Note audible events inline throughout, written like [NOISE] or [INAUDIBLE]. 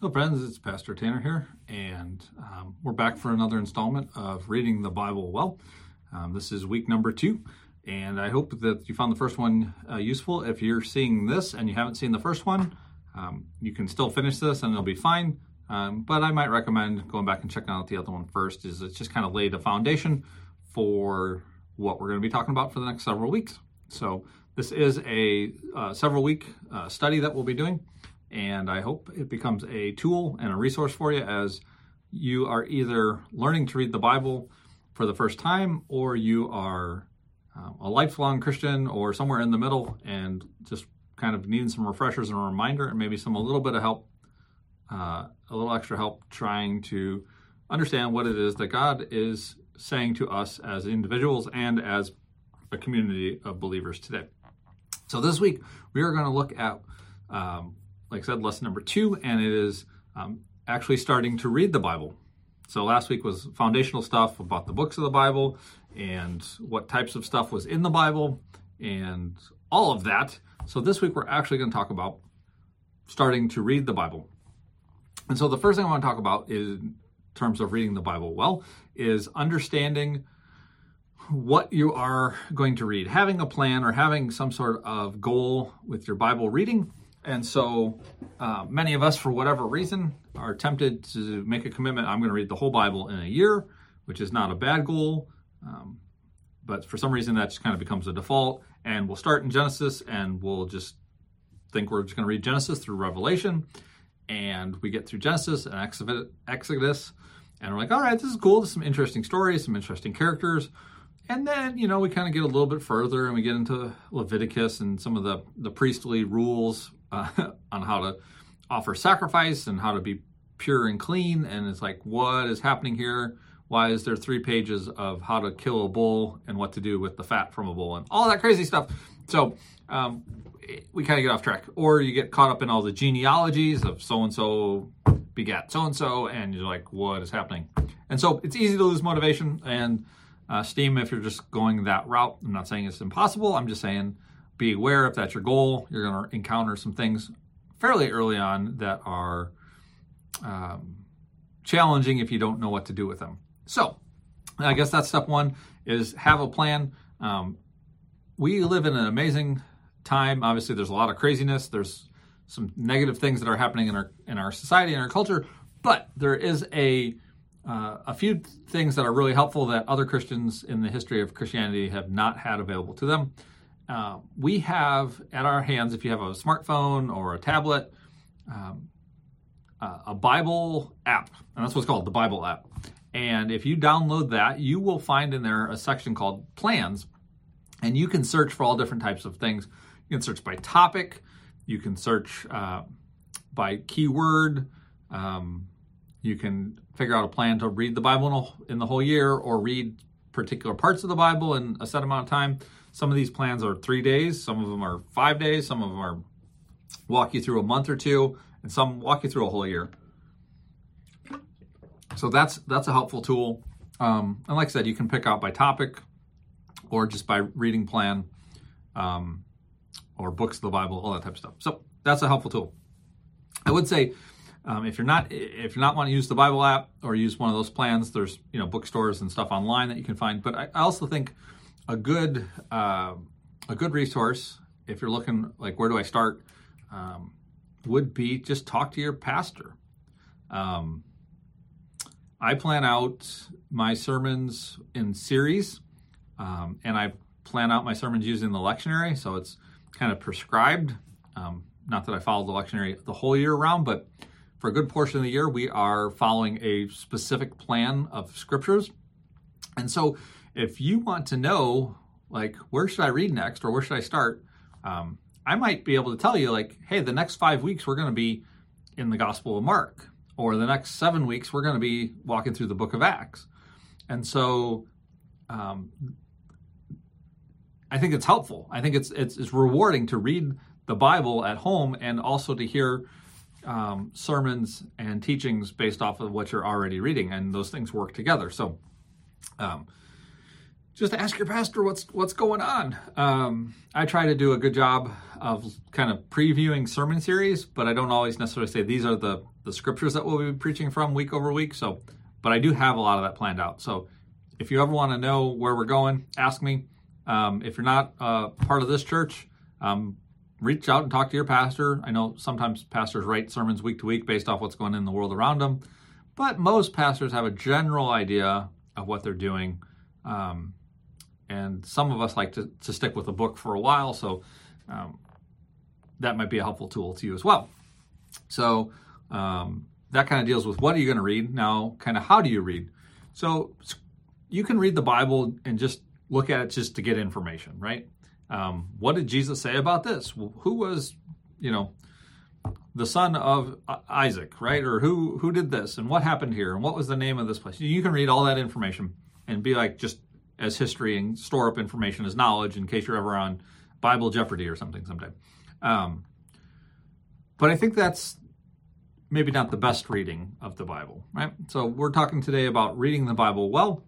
Hello, friends. It's Pastor Tanner here, and um, we're back for another installment of Reading the Bible Well. Um, this is week number two, and I hope that you found the first one uh, useful. If you're seeing this and you haven't seen the first one, um, you can still finish this and it'll be fine. Um, but I might recommend going back and checking out the other one first, is it's just kind of laid a foundation for what we're going to be talking about for the next several weeks. So this is a uh, several week uh, study that we'll be doing and I hope it becomes a tool and a resource for you as you are either learning to read the Bible for the first time or you are um, a lifelong Christian or somewhere in the middle and just kind of needing some refreshers and a reminder and maybe some a little bit of help, uh, a little extra help trying to understand what it is that God is saying to us as individuals and as a community of believers today. So this week we are going to look at um, like I said, lesson number two, and it is um, actually starting to read the Bible. So last week was foundational stuff about the books of the Bible and what types of stuff was in the Bible and all of that. So this week we're actually going to talk about starting to read the Bible. And so the first thing I want to talk about is in terms of reading the Bible well is understanding what you are going to read, having a plan or having some sort of goal with your Bible reading and so uh, many of us, for whatever reason, are tempted to make a commitment. I'm going to read the whole Bible in a year, which is not a bad goal. Um, but for some reason, that just kind of becomes a default. And we'll start in Genesis and we'll just think we're just going to read Genesis through Revelation. And we get through Genesis and Exodus. And we're like, all right, this is cool. There's some interesting stories, some interesting characters. And then, you know, we kind of get a little bit further and we get into Leviticus and some of the, the priestly rules uh, [LAUGHS] on how to offer sacrifice and how to be pure and clean. And it's like, what is happening here? Why is there three pages of how to kill a bull and what to do with the fat from a bull and all that crazy stuff? So um, we kind of get off track. Or you get caught up in all the genealogies of so and so begat so and so, and you're like, what is happening? And so it's easy to lose motivation and uh, steam if you're just going that route. I'm not saying it's impossible. I'm just saying be aware if that's your goal, you're going to encounter some things fairly early on that are um, challenging if you don't know what to do with them. So, I guess that's step one is have a plan. Um, we live in an amazing time. Obviously, there's a lot of craziness. There's some negative things that are happening in our in our society and our culture, but there is a uh, a few things that are really helpful that other Christians in the history of Christianity have not had available to them. Uh, we have at our hands, if you have a smartphone or a tablet, um, uh, a Bible app, and that's what's called the Bible app. And if you download that, you will find in there a section called Plans, and you can search for all different types of things. You can search by topic, you can search uh, by keyword. Um, you can figure out a plan to read the Bible in the whole year or read particular parts of the Bible in a set amount of time. Some of these plans are three days, some of them are five days, some of them are walk you through a month or two, and some walk you through a whole year. So that's that's a helpful tool. Um, and like I said, you can pick out by topic or just by reading plan um, or books of the Bible, all that type of stuff. So that's a helpful tool. I would say um, if you're not if you're not want to use the Bible app or use one of those plans, there's you know bookstores and stuff online that you can find. But I, I also think a good uh, a good resource if you're looking like where do I start um, would be just talk to your pastor. Um, I plan out my sermons in series, um, and I plan out my sermons using the lectionary, so it's kind of prescribed. Um, not that I follow the lectionary the whole year round, but for a good portion of the year, we are following a specific plan of scriptures. And so if you want to know, like, where should I read next or where should I start? Um, I might be able to tell you, like, hey, the next five weeks we're going to be in the Gospel of Mark, or the next seven weeks we're going to be walking through the book of Acts. And so um, I think it's helpful. I think it's, it's, it's rewarding to read the Bible at home and also to hear um, sermons and teachings based off of what you're already reading, and those things work together. So, um, just ask your pastor what's what's going on. Um, I try to do a good job of kind of previewing sermon series, but I don't always necessarily say these are the the scriptures that we'll be preaching from week over week. So, but I do have a lot of that planned out. So, if you ever want to know where we're going, ask me. Um, if you're not uh, part of this church, um, reach out and talk to your pastor. I know sometimes pastors write sermons week to week based off what's going on in the world around them, but most pastors have a general idea of what they're doing. Um, and some of us like to, to, stick with a book for a while, so um, that might be a helpful tool to you as well. So um, that kind of deals with what are you going to read. Now, kind of how do you read? So you can read the Bible and just look at it just to get information, right? Um, what did Jesus say about this? Who was, you know, the son of Isaac, right? Or who who did this and what happened here and what was the name of this place? You can read all that information and be like just as history and store up information as knowledge in case you're ever on Bible Jeopardy or something someday. Um, but I think that's maybe not the best reading of the Bible, right? So we're talking today about reading the Bible well.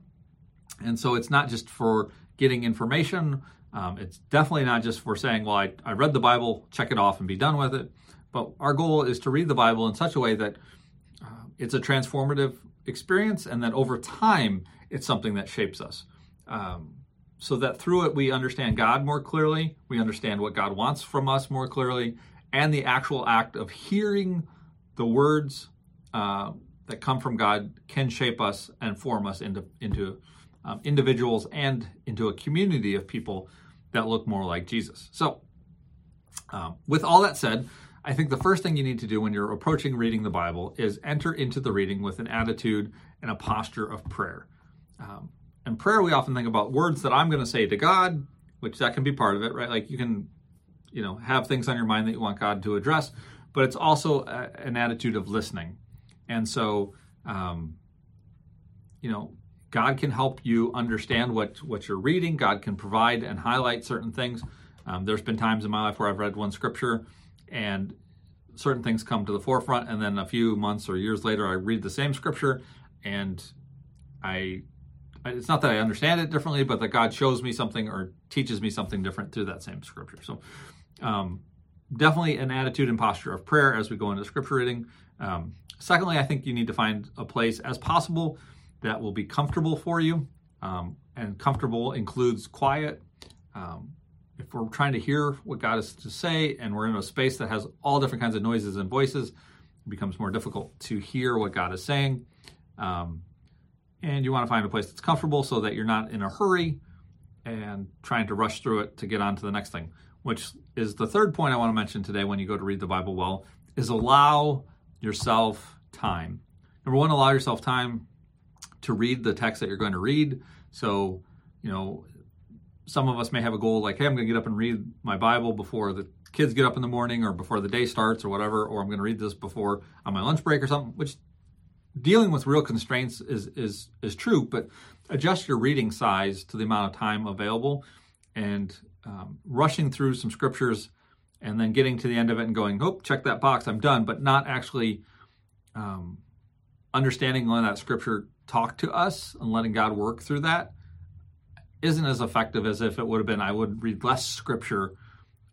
And so it's not just for getting information. Um, it's definitely not just for saying, well, I, I read the Bible, check it off and be done with it. But our goal is to read the Bible in such a way that uh, it's a transformative experience and that over time it's something that shapes us. Um, so that through it we understand God more clearly, we understand what God wants from us more clearly, and the actual act of hearing the words uh, that come from God can shape us and form us into into um, individuals and into a community of people that look more like Jesus. So, um, with all that said, I think the first thing you need to do when you're approaching reading the Bible is enter into the reading with an attitude and a posture of prayer. Um, and prayer, we often think about words that I'm going to say to God, which that can be part of it, right? Like you can, you know, have things on your mind that you want God to address, but it's also a, an attitude of listening. And so, um, you know, God can help you understand what what you're reading. God can provide and highlight certain things. Um, there's been times in my life where I've read one scripture and certain things come to the forefront, and then a few months or years later, I read the same scripture and I it's not that I understand it differently, but that God shows me something or teaches me something different through that same scripture. So, um, definitely an attitude and posture of prayer as we go into scripture reading. Um, secondly, I think you need to find a place as possible that will be comfortable for you. Um, and comfortable includes quiet. Um, if we're trying to hear what God has to say and we're in a space that has all different kinds of noises and voices, it becomes more difficult to hear what God is saying. Um, and you want to find a place that's comfortable so that you're not in a hurry and trying to rush through it to get on to the next thing which is the third point i want to mention today when you go to read the bible well is allow yourself time. Number one allow yourself time to read the text that you're going to read. So you know some of us may have a goal like hey i'm going to get up and read my bible before the kids get up in the morning or before the day starts or whatever or i'm going to read this before on my lunch break or something which dealing with real constraints is is is true, but adjust your reading size to the amount of time available, and um, rushing through some scriptures and then getting to the end of it and going, "Oh, check that box, I'm done," but not actually um, understanding letting that scripture talk to us and letting God work through that isn't as effective as if it would have been. I would read less scripture,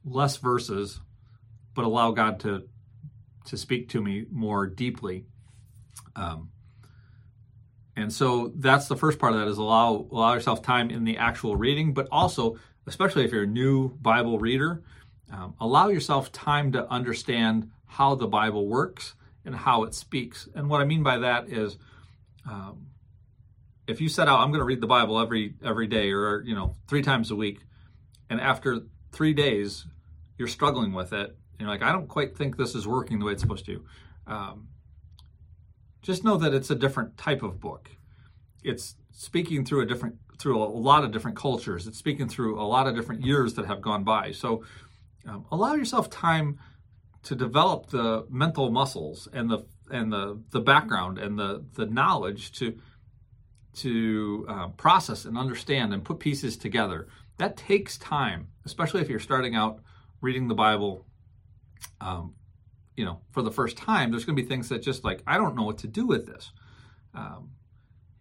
less verses, but allow God to to speak to me more deeply um, and so that's the first part of that is allow allow yourself time in the actual reading, but also, especially if you're a new Bible reader, um, allow yourself time to understand how the Bible works and how it speaks. And what I mean by that is, um, if you set out, I'm going to read the Bible every every day or you know three times a week, and after three days you're struggling with it, you're like, I don't quite think this is working the way it's supposed to. Um, just know that it's a different type of book. It's speaking through a different through a lot of different cultures. It's speaking through a lot of different years that have gone by. So um, allow yourself time to develop the mental muscles and the and the the background and the the knowledge to to uh, process and understand and put pieces together. That takes time, especially if you're starting out reading the Bible um, you know, for the first time, there's going to be things that just like I don't know what to do with this. Um,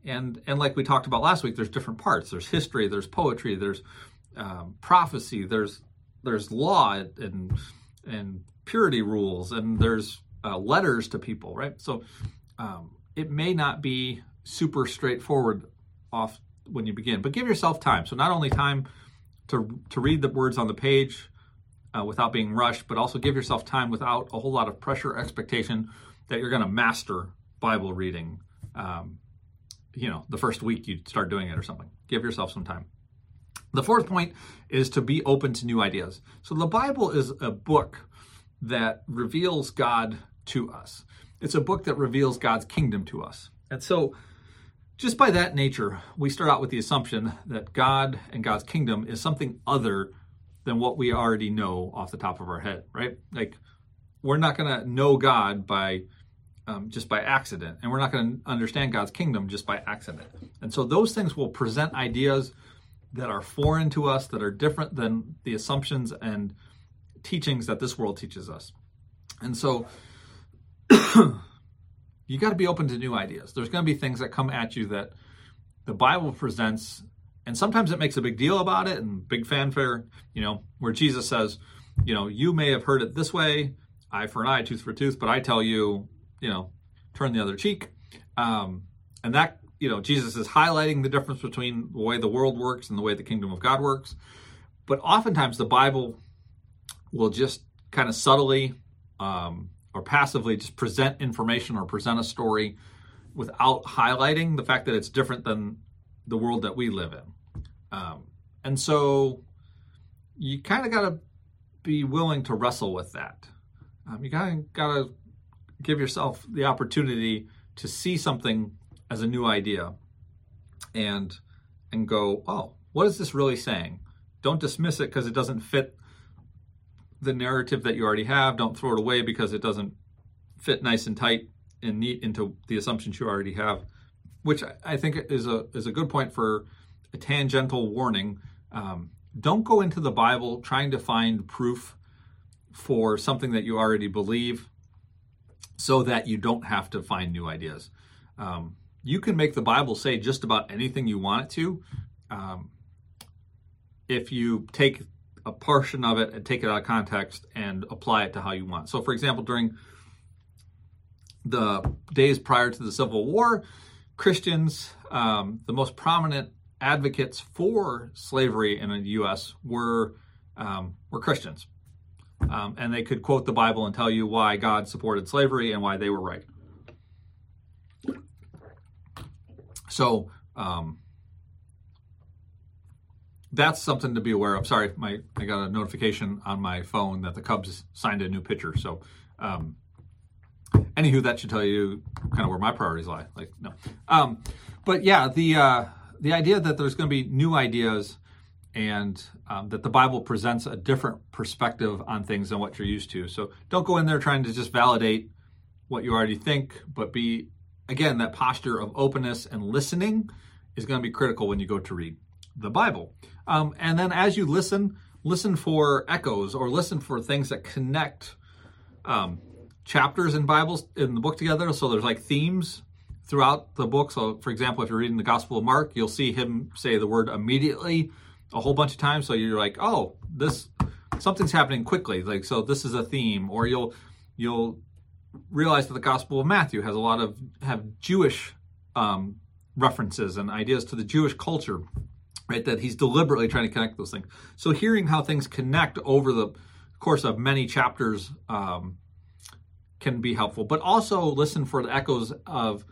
and and like we talked about last week, there's different parts. There's history, there's poetry, there's um, prophecy, there's there's law and and purity rules, and there's uh, letters to people, right? So um, it may not be super straightforward off when you begin, but give yourself time. So not only time to to read the words on the page uh, without being rushed, but also give yourself time without a whole lot of pressure, expectation that you're going to master Bible reading. Um, you know, the first week you start doing it or something. Give yourself some time. The fourth point is to be open to new ideas. So the Bible is a book that reveals God to us. It's a book that reveals God's kingdom to us. And so just by that nature, we start out with the assumption that God and God's kingdom is something other than what we already know off the top of our head, right? Like, we're not going to know God by um, just by accident, and we're not going to understand God's kingdom just by accident. And so, those things will present ideas that are foreign to us, that are different than the assumptions and teachings that this world teaches us. And so, [CLEARS THROAT] you got to be open to new ideas. There's going to be things that come at you that the Bible presents, and sometimes it makes a big deal about it and big fanfare, you know, where Jesus says, you know, you may have heard it this way, eye for an eye, tooth for tooth, but I tell you, you know, turn the other cheek. Um, and that, you know, Jesus is highlighting the difference between the way the world works and the way the kingdom of God works. But oftentimes the Bible will just kind of subtly um, or passively just present information or present a story without highlighting the fact that it's different than the world that we live in. Um, and so you kind of got to be willing to wrestle with that. Um, you kind of got to give yourself the opportunity to see something as a new idea and and go, oh, what is this really saying? Don't dismiss it because it doesn't fit the narrative that you already have. Don't throw it away because it doesn't fit nice and tight and neat into the assumptions you already have, which I think is a is a good point for a tangential warning. Um, don't go into the Bible trying to find proof for something that you already believe, so that you don't have to find new ideas. Um, you can make the Bible say just about anything you want it to. Um, if you take a portion of it and take it out of context and apply it to how you want. So, for example, during the days prior to the Civil War, Christians, um, the most prominent advocates for slavery in the U.S. were um, were Christians, um, and they could quote the Bible and tell you why God supported slavery and why they were right. So um, that's something to be aware of. Sorry, my I got a notification on my phone that the Cubs signed a new pitcher. So, um, anywho, that should tell you kind of where my priorities lie. Like, no, um, but yeah, the uh, the idea that there's going to be new ideas and um, that the Bible presents a different perspective on things than what you're used to. So, don't go in there trying to just validate what you already think, but be again that posture of openness and listening is going to be critical when you go to read the Bible. Um, and then as you listen, listen for echoes or listen for things that connect um, chapters in Bibles in the book together. So there's like themes throughout the book. So, for example, if you're reading the Gospel of Mark, you'll see him say the word immediately a whole bunch of times. So you're like, oh, this something's happening quickly. Like so, this is a theme. Or you'll you'll realize that the Gospel of Matthew has a lot of have Jewish um, references and ideas to the Jewish culture right? That he's deliberately trying to connect those things. So hearing how things connect over the course of many chapters um, can be helpful, but also listen for the echoes of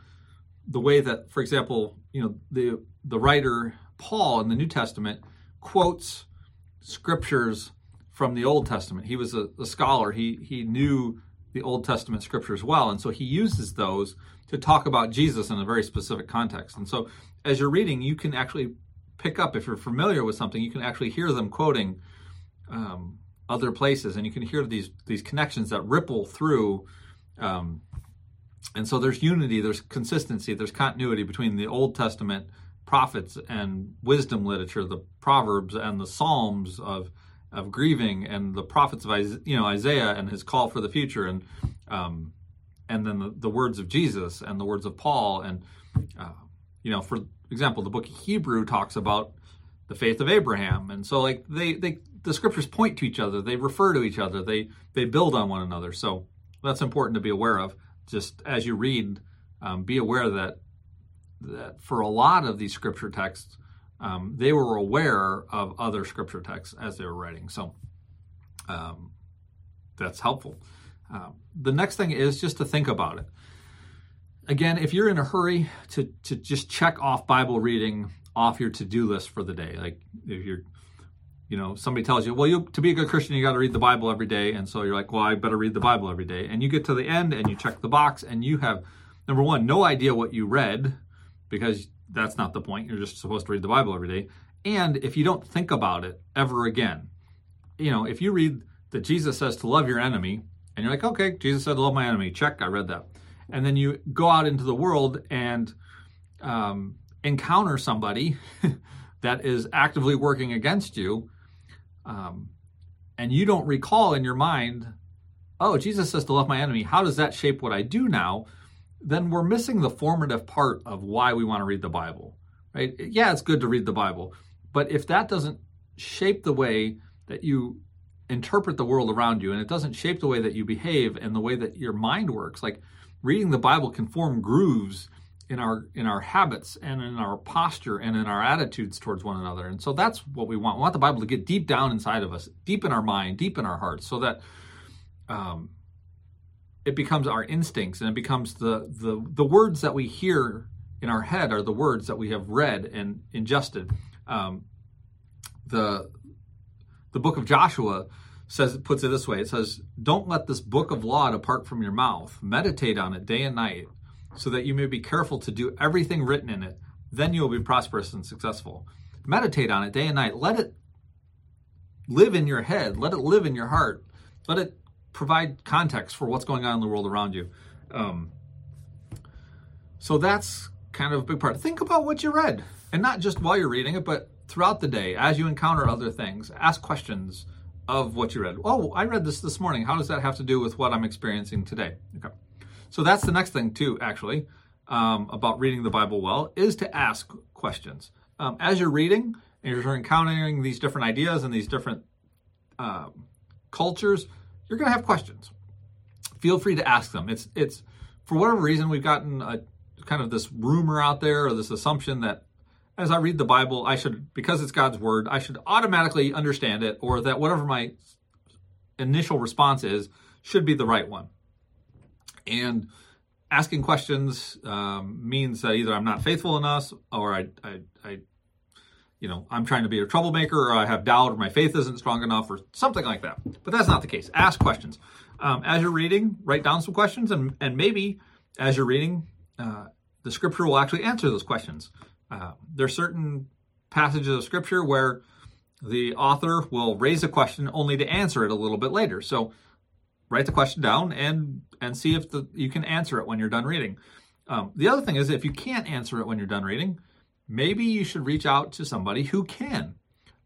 the way that, for example, you know, the the writer Paul in the New Testament quotes scriptures from the Old Testament. He was a, a scholar. He he knew the Old Testament scriptures well, and so he uses those to talk about Jesus in a very specific context. And so, as you're reading, you can actually pick up if you're familiar with something you can actually hear them quoting um, other places and you can hear these these connections that ripple through um, and so there's unity there's consistency there's continuity between the old testament prophets and wisdom literature the proverbs and the psalms of of grieving and the prophets of you know Isaiah and his call for the future and um, and then the, the words of Jesus and the words of Paul and uh, you know for example, the book of Hebrew talks about the faith of Abraham, and so like they they the scriptures point to each other, they refer to each other, they they build on one another. So That's important to be aware of. Just as you read, um, be aware that that for a lot of these scripture texts, um, they were aware of other scripture texts as they were writing. So um, that's helpful. Uh, the next thing is just to think about it. Again, if you're in a hurry to, to just check off Bible reading off your to do list for the day, like if you're, you know, somebody tells you, well, you to be a good Christian, you got to read the Bible every day. And so you're like, well, I better read the Bible every day. And you get to the end and you check the box and you have, number one, no idea what you read because that's not the point. You're just supposed to read the Bible every day. And if you don't think about it ever again, you know, if you read that Jesus says to love your enemy, and you're like, okay, Jesus said to love my enemy, check, I read that. And then you go out into the world and um, encounter somebody [LAUGHS] that is actively working against you, um, and you don't recall in your mind, oh, Jesus says to love my enemy. How does that shape what I do now? Then we're missing the formative part of why we want to read the Bible, right? Yeah, it's good to read the Bible, but if that doesn't shape the way that you interpret the world around you and it doesn't shape the way that you behave and the way that your mind works like reading the bible can form grooves in our in our habits and in our posture and in our attitudes towards one another. And so that's what we want. We want the bible to get deep down inside of us deep in our mind deep in our hearts so that um, it becomes our instincts and it becomes the the the words that we hear in our head are the words that we have read and ingested. Um, the the book of Joshua says puts it this way. It says don't let this book of law depart from your mouth. Meditate on it day and night so that you may be careful to do everything written in it then you will be prosperous and successful meditate on it day and night let it live in your head let it live in your heart let it provide context for what's going on in the world around you um, so that's kind of a big part think about what you read and not just while you're reading it but throughout the day, as you encounter other things, ask questions of what you read. Oh, I read this this morning. How does that have to do with what I'm experiencing today? Okay. So that's the next thing, too, actually, um, about reading the Bible well, is to ask questions. Um, as you're reading and you're encountering these different ideas and these different uh, cultures, you're going to have questions. Feel free to ask them. It's it's for whatever reason we've gotten a kind of this rumor out there or this assumption that as I read the Bible, I should, because it's God's word, I should automatically understand it, or that whatever my initial response is should be the right one. And asking questions um, means that either I'm not faithful enough, or I, I, I, you know, I'm trying to be a troublemaker, or I have doubt, or my faith isn't strong enough, or something like that. But that's not the case. Ask questions. Um, as you're reading, write down some questions, and and maybe as you're reading, uh, the scripture will actually answer those questions. Uh, there are certain passages of scripture where the author will raise a question only to answer it a little bit later. So write the question down and and see if the, you can answer it when you're done reading. Um, the other thing is if you can't answer it when you're done reading, maybe you should reach out to somebody who can.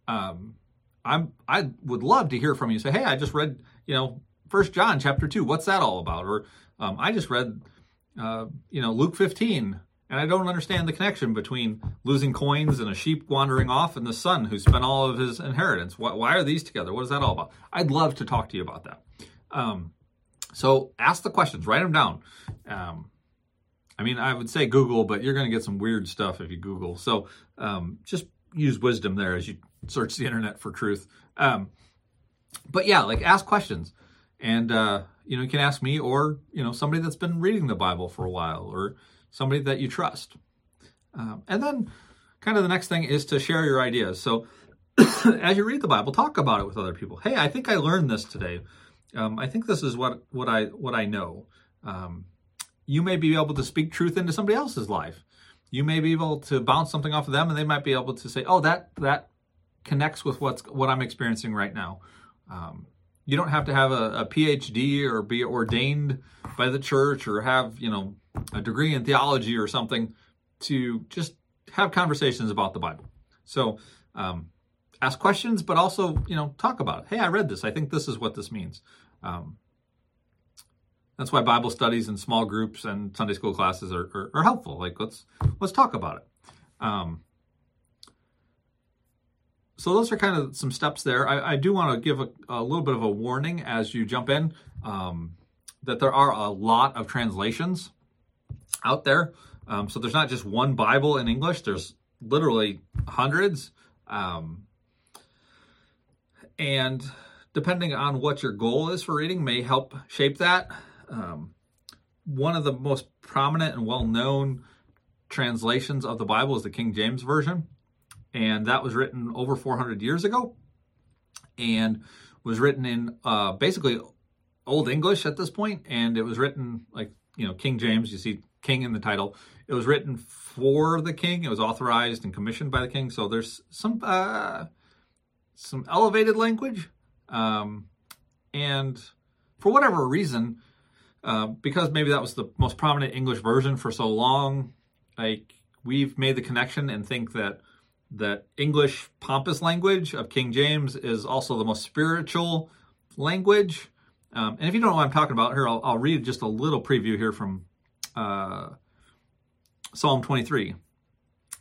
Um, I'm I would love to hear from you. Say, hey, I just read you know First John chapter two. What's that all about? Or um, I just read uh, you know Luke 15 and I don't understand the connection between losing coins and a sheep wandering off and the son who spent all of his inheritance. Why, why are these together? What is that all about? I'd love to talk to you about that. Um, so ask the questions, write them down. Um, I mean, I would say Google, but you're going to get some weird stuff if you Google. So um, just use wisdom there as you search the internet for truth. Um, but yeah, like ask questions. And, uh, you know, you can ask me or, you know, somebody that's been reading the Bible for a while or, somebody that you trust. Um, and then, kind of the next thing is to share your ideas. So, [COUGHS] as you read the Bible, talk about it with other people. Hey, I think I learned this today. Um, I think this is what what I what I know. Um, you may be able to speak truth into somebody else's life. You may be able to bounce something off of them, and they might be able to say, "Oh, that that connects with what's what I'm experiencing right now." Um, you don't have to have a, a PhD or be ordained by the church or have you know a degree in theology or something to just have conversations about the Bible. So um, ask questions, but also you know talk about it. Hey, I read this. I think this is what this means. Um, that's why Bible studies and small groups and Sunday school classes are, are, are helpful. Like let's let's talk about it. Um, so those are kind of some steps there. I, I do want to give a, a, little bit of a warning as you jump in. Um, that there are a lot of translations out there. Um, so there's not just one Bible in English. There's literally hundreds. Um, and depending on what your goal is for reading, may help shape that. Um, one of the most prominent and well-known translations of the Bible is the King James Version, and that was written over 400 years ago, and was written in uh, basically Old English at this point, and it was written like you know King James. You see King in the title. It was written for the king. It was authorized and commissioned by the king. So there's some uh, some elevated language, um, and for whatever reason, uh, because maybe that was the most prominent English version for so long, like we've made the connection and think that that English pompous language of King James is also the most spiritual language. Um, and if you don't know what I'm talking about, here I'll, I'll read just a little preview here from uh, Psalm 23.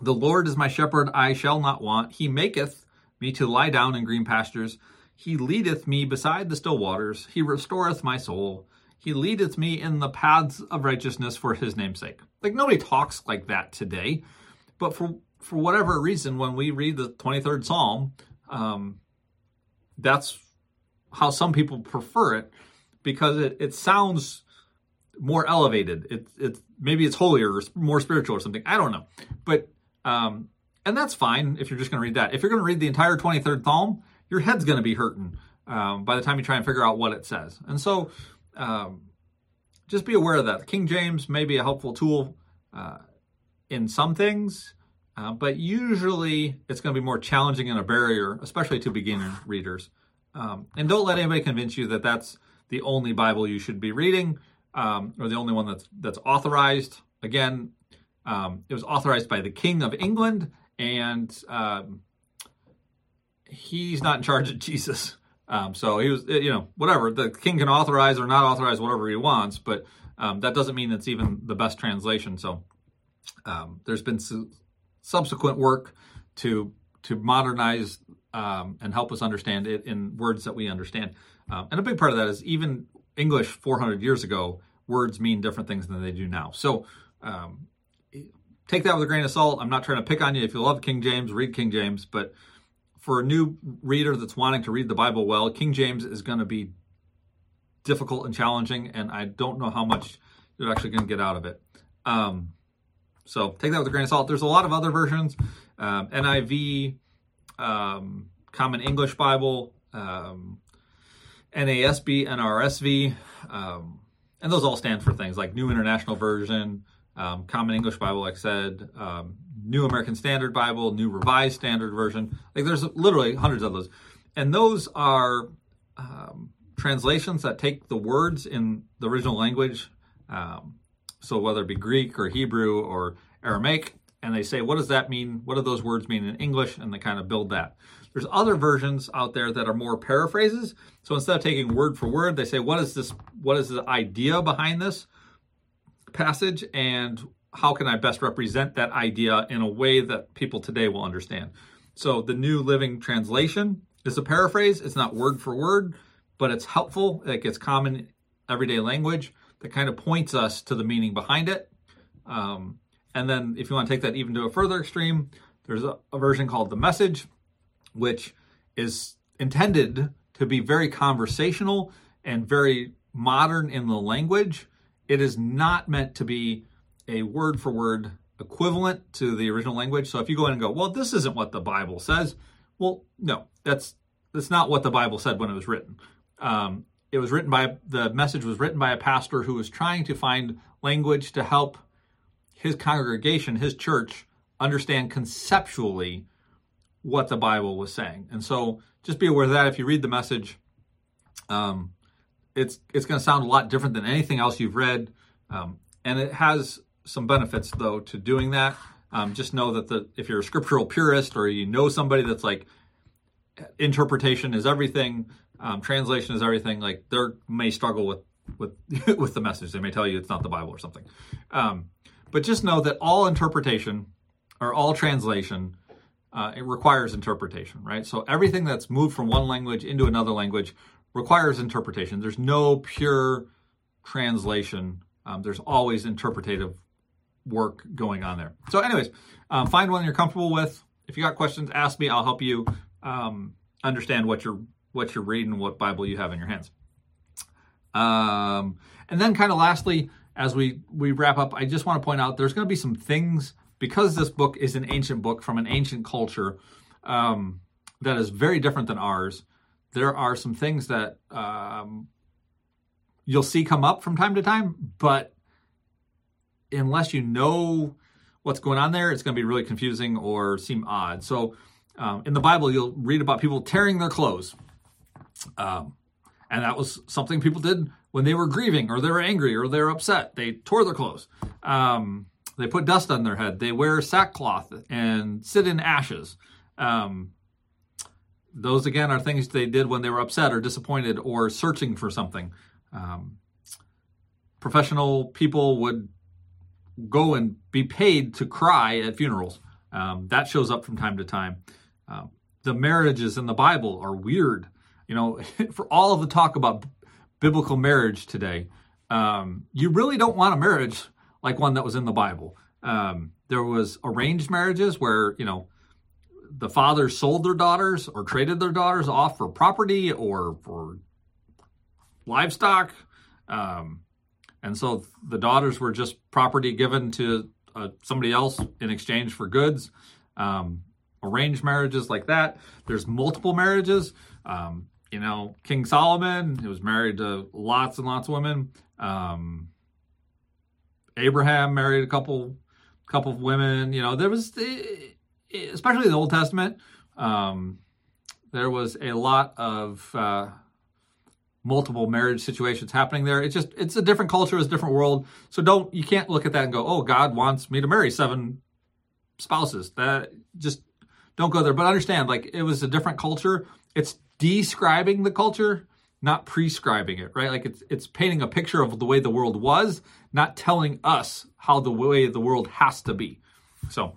The Lord is my shepherd, I shall not want. He maketh me to lie down in green pastures. He leadeth me beside the still waters. He restoreth my soul. He leadeth me in the paths of righteousness for his name's sake. Like nobody talks like that today, but for for whatever reason, when we read the 23rd Psalm, um, that's how some people prefer it because it, it sounds more elevated. It, it maybe it's holier or more spiritual or something. I don't know, but um, and that's fine if you're just going to read that. If you're going to read the entire 23rd Psalm, your head's going to be hurting um, by the time you try and figure out what it says. And so, um, just be aware of that. King James may be a helpful tool uh, in some things, uh, but usually it's going to be more challenging and a barrier, especially to beginner readers. Um, and don't let anybody convince you that that's the only Bible you should be reading um, or the only one that's that's authorized. Again, um, it was authorized by the King of England, and um, he's not in charge of Jesus. Um, so he was, you know, whatever the king can authorize or not authorize whatever he wants, but um, that doesn't mean it's even the best translation. So um, there's been su- subsequent work to to modernize and help us understand it in words that we understand. and a big part of that is even English 400 years ago, words mean different things than they do now. So um, take that with a grain of salt. I'm not trying to pick on you. If you love King James, read King James. But for a new reader that's wanting to read the Bible well, King James is going to be difficult and challenging, and I don't know how much you're actually going to get out of it. Um, so take that with a grain of salt. There's a lot of other versions, um, NIV, um, Common English Bible, um, NASB, NRSV, um, and those all stand for things like New International Version, um, Common English Bible, like I said, um, New American Standard Bible, New Revised Standard Version. Like there's literally hundreds of those, and those are um, translations that take the words in the original language. Um, so whether it be Greek or Hebrew or Aramaic, and they say, what does that mean? What do those words mean in English? And they kind of build that. There's other versions out there that are more paraphrases. So instead of taking word for word, they say, what is this? What is the idea behind this passage? And how can I best represent that idea in a way that people today will understand? So the New Living Translation is a paraphrase. It's not word for word, but it's helpful. It gets common everyday language that kind of points us to the meaning behind it. Um, and then if you want to take that even to a further extreme, there's a, a version called the Message, which is intended to be very conversational and very modern in the language. It is not meant to be a word for word equivalent to the original language. So if you go in and go, well, this isn't what the Bible says. Well, no, that's that's not what the Bible said when it was written. Um, it was written by the message was written by a pastor who was trying to find language to help his congregation, his church, understand conceptually what the Bible was saying. And so just be aware of that. If you read the message, um, it's it's going to sound a lot different than anything else you've read, um, and it has some benefits though to doing that. Um, just know that the if you're a scriptural purist or you know somebody that's like interpretation is everything, um, translation is everything, like they may struggle with with [LAUGHS] with the message. They may tell you it's not the Bible or something. Um, but just know that all interpretation or all translation uh, it requires interpretation, right? So everything that's moved from one language into another language requires interpretation. There's no pure translation. Um, there's always interpretative work going on there. So, anyways, um, find one you're comfortable with. If you got questions, ask me. I'll help you um, understand what you're what you're reading, what Bible you have in your hands. Um, and then, kind of lastly, as we we wrap up, I just want to point out there's going to be some things because this book is an ancient book from an ancient culture um, that is very different than ours. There are some things that um, you'll see come up from time to time, but unless you know what's going on there, it's going to be really confusing or seem odd. So, um, in the Bible, you'll read about people tearing their clothes. Um, and that was something people did when they were grieving or they were angry or they were upset. They tore their clothes. Um, they put dust on their head. They wear sackcloth and sit in ashes. Um, those, again, are things they did when they were upset or disappointed or searching for something. Um, professional people would go and be paid to cry at funerals. Um, that shows up from time to time. Uh, the marriages in the Bible are weird. You know, [LAUGHS] for all of the talk about biblical marriage today, um, you really don't want a marriage like one that was in the Bible. Um, there was arranged marriages where you know the fathers sold their daughters or traded their daughters off for property or for livestock. Um, and so the daughters were just property given to uh, somebody else in exchange for goods. Um, arranged marriages like that. There's multiple marriages. Um, you know, King Solomon, he was married to lots and lots of women. Um, Abraham married a couple, couple of women. You know, there was, especially the Old Testament, um, there was a lot of uh, multiple marriage situations happening there. It's just it's a different culture, it's a different world. So don't you can't look at that and go, "Oh, God wants me to marry seven spouses." That just don't go there. But understand, like it was a different culture. It's describing the culture, not prescribing it, right? Like it's it's painting a picture of the way the world was, not telling us how the way the world has to be. So,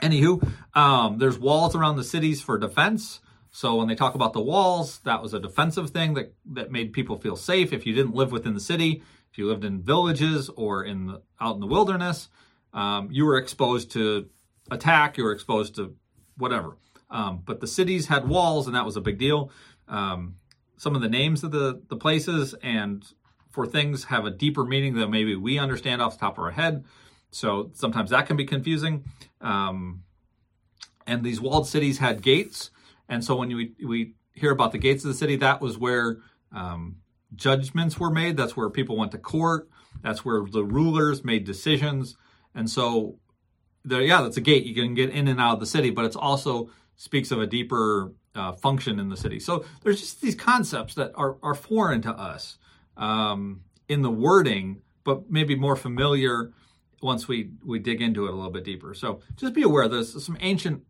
anywho, um, there's walls around the cities for defense. So when they talk about the walls, that was a defensive thing that, that made people feel safe. If you didn't live within the city, if you lived in villages or in the, out in the wilderness, um, you were exposed to attack. You were exposed to whatever. Um, but the cities had walls, and that was a big deal. Um, some of the names of the, the places and for things have a deeper meaning than maybe we understand off the top of our head. So sometimes that can be confusing. Um, and these walled cities had gates. And so when we, we hear about the gates of the city, that was where um, judgments were made. That's where people went to court. That's where the rulers made decisions. And so, there, yeah, that's a gate. You can get in and out of the city, but it also speaks of a deeper uh, function in the city. So there's just these concepts that are, are foreign to us um, in the wording, but maybe more familiar once we, we dig into it a little bit deeper. So just be aware there's some ancient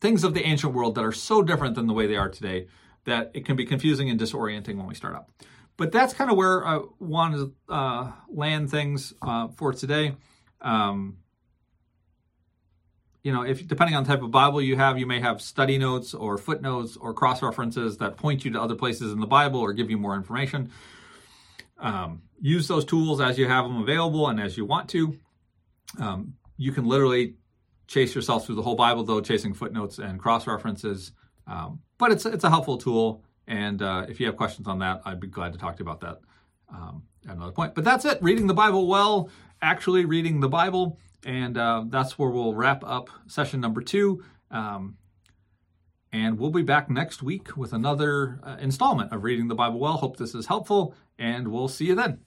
things of the ancient world that are so different than the way they are today that it can be confusing and disorienting when we start up. But that's kind of where I want to uh, land things uh, for today. Um, you know, if depending on the type of Bible you have, you may have study notes or footnotes or cross references that point you to other places in the Bible or give you more information. Um, use those tools as you have them available and as you want to. Um, you can literally chase yourself through the whole Bible, though, chasing footnotes and cross references. Um, but it's it's a helpful tool, and uh, if you have questions on that, I'd be glad to talk to you about that um, at another point. But that's it. Reading the Bible well, actually reading the Bible, and uh, that's where we'll wrap up session number two. Um, and we'll be back next week with another uh, installment of Reading the Bible Well. Hope this is helpful, and we'll see you then.